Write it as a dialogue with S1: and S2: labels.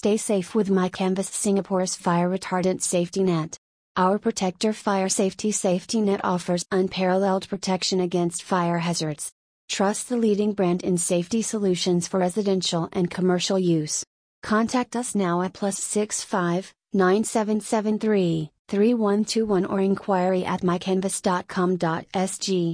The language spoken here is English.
S1: Stay safe with MyCanvas Singapore's fire retardant safety net. Our Protector Fire Safety Safety Net offers unparalleled protection against fire hazards. Trust the leading brand in safety solutions for residential and commercial use. Contact us now at plus 65 9773 3121 or inquiry at mycanvas.com.sg.